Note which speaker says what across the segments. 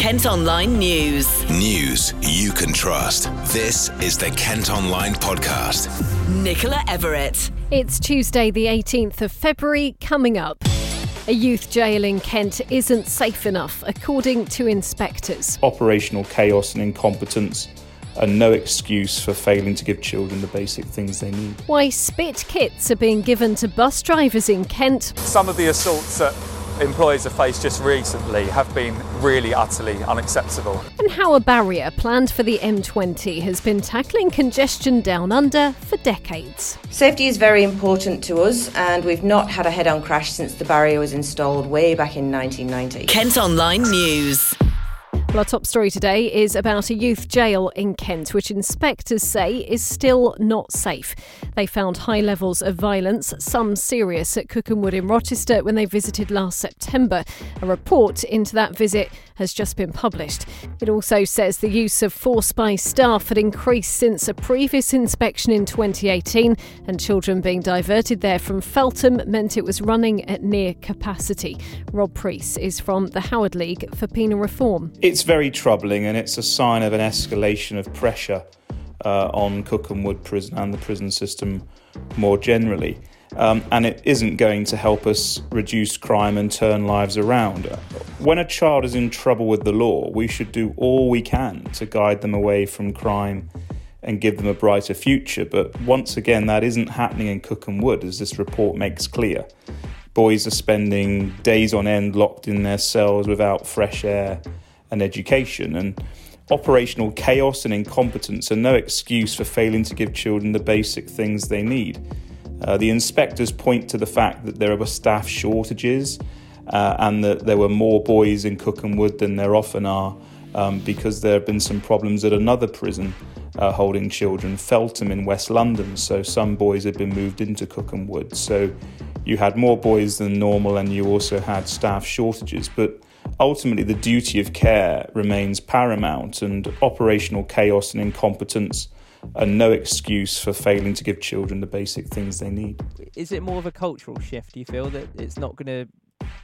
Speaker 1: Kent Online News.
Speaker 2: News you can trust. This is the Kent Online Podcast.
Speaker 1: Nicola Everett.
Speaker 3: It's Tuesday, the 18th of February, coming up. A youth jail in Kent isn't safe enough, according to inspectors.
Speaker 4: Operational chaos and incompetence are no excuse for failing to give children the basic things they need.
Speaker 3: Why spit kits are being given to bus drivers in Kent.
Speaker 5: Some of the assaults that employers have faced just recently have been really utterly unacceptable.
Speaker 3: And how a barrier planned for the M20 has been tackling congestion down under for decades.
Speaker 6: Safety is very important to us, and we've not had a head on crash since the barrier was installed way back in 1990.
Speaker 1: Kent Online News.
Speaker 3: Well, our top story today is about a youth jail in Kent, which inspectors say is still not safe. They found high levels of violence, some serious, at Cookham Wood in Rochester when they visited last September. A report into that visit has just been published. It also says the use of force by staff had increased since a previous inspection in 2018, and children being diverted there from Feltham meant it was running at near capacity. Rob Preece is from the Howard League for Penal Reform.
Speaker 4: It's very troubling and it's a sign of an escalation of pressure uh, on Cookham Wood Prison and the prison system more generally. Um, and it isn't going to help us reduce crime and turn lives around. When a child is in trouble with the law, we should do all we can to guide them away from crime and give them a brighter future. But once again, that isn't happening in Cookham Wood, as this report makes clear. Boys are spending days on end locked in their cells without fresh air and education. And operational chaos and incompetence are no excuse for failing to give children the basic things they need. Uh, the inspectors point to the fact that there were staff shortages uh, and that there were more boys in Cookham Wood than there often are um, because there have been some problems at another prison uh, holding children, Feltham in West London. So some boys had been moved into Cookham Wood. So you had more boys than normal and you also had staff shortages. But ultimately, the duty of care remains paramount, and operational chaos and incompetence are no excuse for failing to give children the basic things they need.
Speaker 7: Is it more of a cultural shift? Do you feel that it's not going to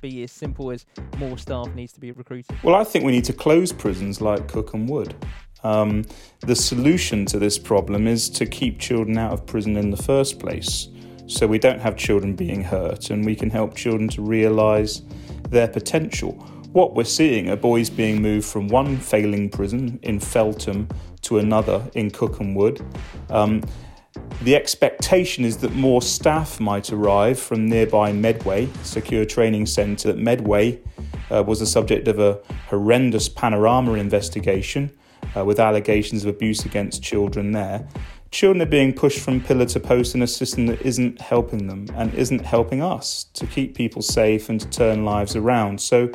Speaker 7: be as simple as more staff needs to be recruited?
Speaker 4: Well, I think we need to close prisons like Cookham Wood. Um, the solution to this problem is to keep children out of prison in the first place so we don't have children being hurt and we can help children to realise their potential. What we're seeing are boys being moved from one failing prison in Feltham to another in Cookham Wood. Um, the expectation is that more staff might arrive from nearby Medway Secure Training Centre. Medway uh, was the subject of a horrendous panorama investigation uh, with allegations of abuse against children there. Children are being pushed from pillar to post in a system that isn't helping them and isn't helping us to keep people safe and to turn lives around. So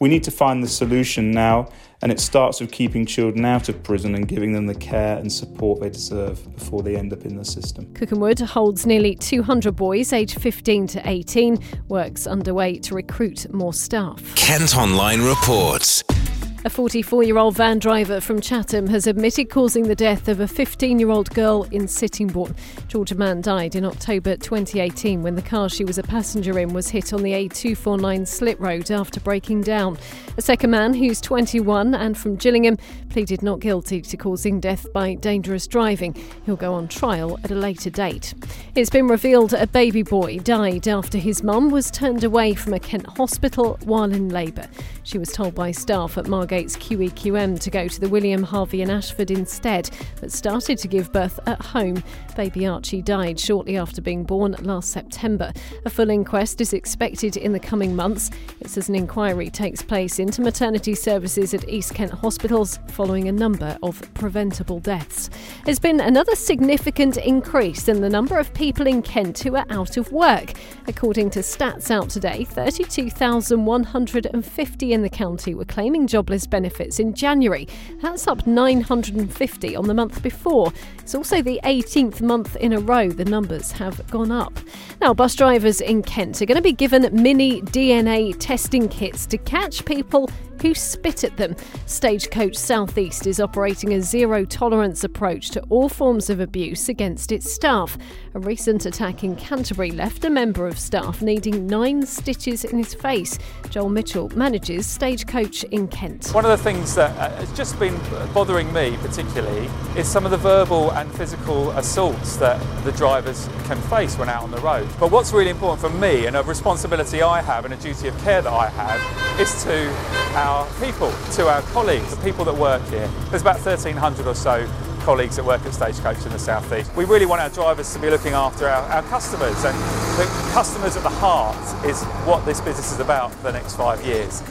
Speaker 4: we need to find the solution now, and it starts with keeping children out of prison and giving them the care and support they deserve before they end up in the system.
Speaker 3: Cookham Wood holds nearly 200 boys aged 15 to 18. Works underway to recruit more staff.
Speaker 2: Kent Online reports.
Speaker 3: A 44 year old van driver from Chatham has admitted causing the death of a 15 year old girl in Sittingbourne. Georgia Mann died in October 2018 when the car she was a passenger in was hit on the A249 Slit Road after breaking down. A second man, who's 21 and from Gillingham, pleaded not guilty to causing death by dangerous driving. He'll go on trial at a later date. It's been revealed a baby boy died after his mum was turned away from a Kent hospital while in labour. She was told by staff at Margate Margate's QEQM to go to the William Harvey in Ashford instead, but started to give birth at home. Baby Archie died shortly after being born last September. A full inquest is expected in the coming months. It says an inquiry takes place into maternity services at East Kent hospitals following a number of preventable deaths. There's been another significant increase in the number of people in Kent who are out of work. According to stats out today, 32,150 in the county were claiming jobless benefits in January. That's up 950 on the month before. It's also the 18th month in a row the numbers have gone up. Now, bus drivers in Kent are going to be given mini DNA testing kits to catch people who spit at them. Stagecoach Southeast is operating a zero tolerance approach to all forms of abuse against its staff. A recent attack in Canterbury left a member of staff needing nine stitches in his face. Joel Mitchell manages Stagecoach in Kent.
Speaker 5: One of the things that uh, has just been bothering me particularly is some of the verbal and physical assaults that the drivers can face when out on the road. But what's really important for me and a responsibility I have and a duty of care that I have is to our people, to our colleagues, the people that work here. There's about 1,300 or so colleagues that work at Stagecoach in the South East. We really want our drivers to be looking after our, our customers and the customers at the heart is what this business is about for the next five years.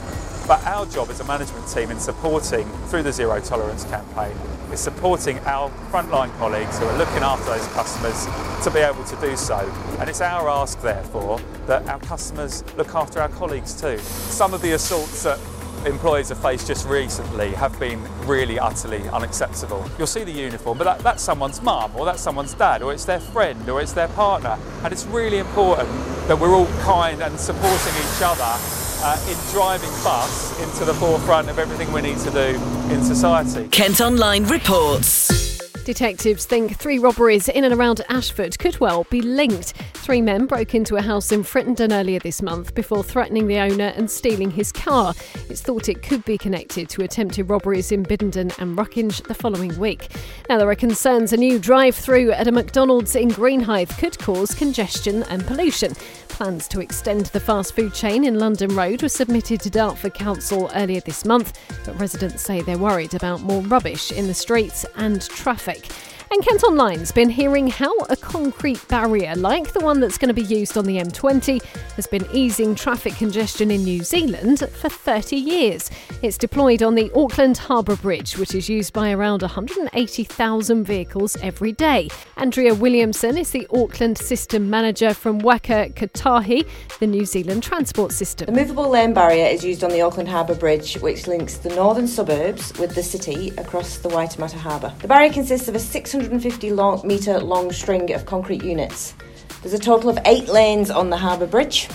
Speaker 5: But our job as a management team in supporting through the Zero Tolerance campaign is supporting our frontline colleagues who are looking after those customers to be able to do so. And it's our ask, therefore, that our customers look after our colleagues too. Some of the assaults that employees have faced just recently have been really utterly unacceptable. You'll see the uniform, but that, that's someone's mum or that's someone's dad or it's their friend or it's their partner. And it's really important that we're all kind and supporting each other uh, in driving bus into the forefront of everything we need to do in society.
Speaker 1: Kent Online reports.
Speaker 3: Detectives think three robberies in and around Ashford could well be linked. Three men broke into a house in Frittenden earlier this month before threatening the owner and stealing his car. It's thought it could be connected to attempted robberies in Biddenden and Ruckinge the following week. Now, there are concerns a new drive through at a McDonald's in Greenhithe could cause congestion and pollution. Plans to extend the fast food chain in London Road were submitted to Dartford Council earlier this month, but residents say they're worried about more rubbish in the streets and traffic. And Kent Online's been hearing how a concrete barrier like the one that's going to be used on the M20 has been easing traffic congestion in New Zealand for 30 years. It's deployed on the Auckland Harbour Bridge, which is used by around 180,000 vehicles every day. Andrea Williamson is the Auckland System Manager from Waka Kotahi, the New Zealand transport system.
Speaker 6: The movable lane barrier is used on the Auckland Harbour Bridge, which links the northern suburbs with the city across the Waitemata Harbour. The barrier consists of a 600 650 long, metre long string of concrete units. There's a total of eight lanes on the harbour bridge,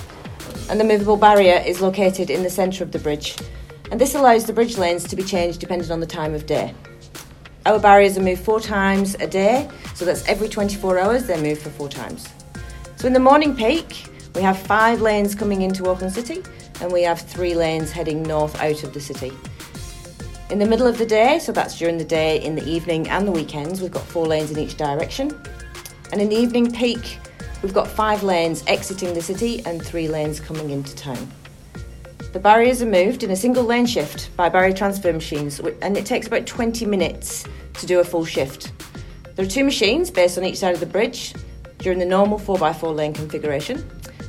Speaker 6: and the movable barrier is located in the centre of the bridge. And this allows the bridge lanes to be changed depending on the time of day. Our barriers are moved four times a day, so that's every 24 hours they're moved for four times. So in the morning peak, we have five lanes coming into Auckland City, and we have three lanes heading north out of the city. In the middle of the day, so that's during the day, in the evening, and the weekends, we've got four lanes in each direction. And in the evening peak, we've got five lanes exiting the city and three lanes coming into town. The barriers are moved in a single lane shift by barrier transfer machines, and it takes about 20 minutes to do a full shift. There are two machines based on each side of the bridge during the normal 4x4 lane configuration,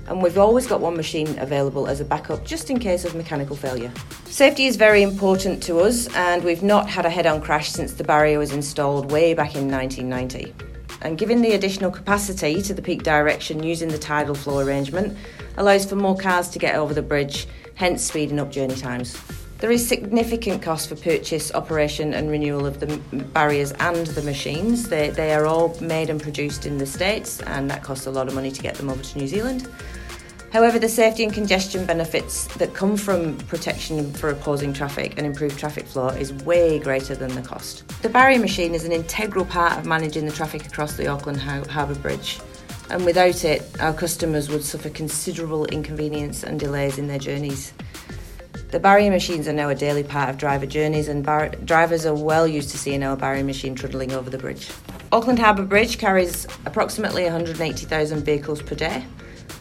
Speaker 6: and we've always got one machine available as a backup just in case of mechanical failure. Safety is very important to us, and we've not had a head on crash since the barrier was installed way back in 1990. And giving the additional capacity to the peak direction using the tidal flow arrangement allows for more cars to get over the bridge, hence speeding up journey times. There is significant cost for purchase, operation, and renewal of the barriers and the machines. They, they are all made and produced in the States, and that costs a lot of money to get them over to New Zealand. However, the safety and congestion benefits that come from protection for opposing traffic and improved traffic flow is way greater than the cost. The barrier machine is an integral part of managing the traffic across the Auckland Harbour Bridge, and without it, our customers would suffer considerable inconvenience and delays in their journeys. The barrier machines are now a daily part of driver journeys, and bar- drivers are well used to seeing our barrier machine trundling over the bridge. Auckland Harbour Bridge carries approximately 180,000 vehicles per day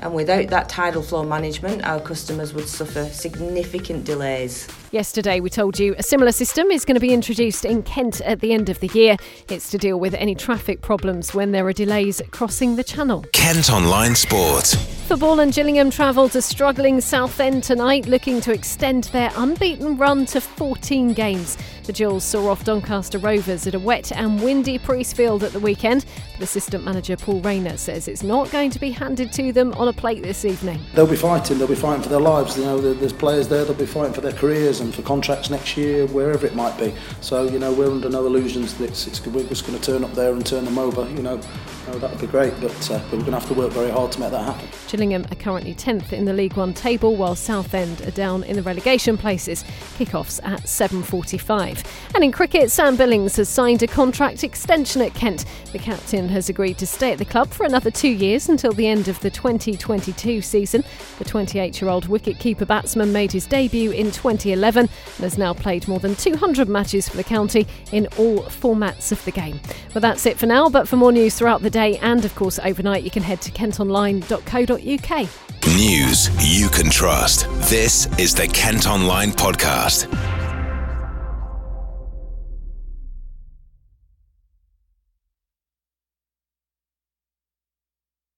Speaker 6: and without that tidal flow management, our customers would suffer significant delays.
Speaker 3: Yesterday, we told you a similar system is going to be introduced in Kent at the end of the year. It's to deal with any traffic problems when there are delays crossing the channel.
Speaker 2: Kent Online Sport.
Speaker 3: Football and Gillingham travel to struggling Southend tonight, looking to extend their unbeaten run to 14 games. The Gills saw off Doncaster Rovers at a wet and windy Priestfield at the weekend, but assistant manager Paul Raynor says it's not going to be handed to them on a plate this evening.
Speaker 8: They'll be fighting, they'll be fighting for their lives. You know, there's players there, they'll be fighting for their careers and for contracts next year, wherever it might be. So, you know, we're under no illusions that it's, it's, we're just going to turn up there and turn them over. You know, oh, that would be great, but, uh, we're going to have to work very hard to make that happen.
Speaker 3: Gillingham are currently 10th in the League One table, while Southend are down in the relegation places. Kickoffs at 7:45. And in cricket, Sam Billings has signed a contract extension at Kent. The captain has agreed to stay at the club for another two years until the end of the 2022 season. The 28-year-old wicket-keeper batsman made his debut in 2011 and has now played more than 200 matches for the county in all formats of the game. Well, that's it for now. But for more news throughout the day and, of course, overnight, you can head to kentonline.co.uk.
Speaker 2: News you can trust. This is the Kent Online Podcast.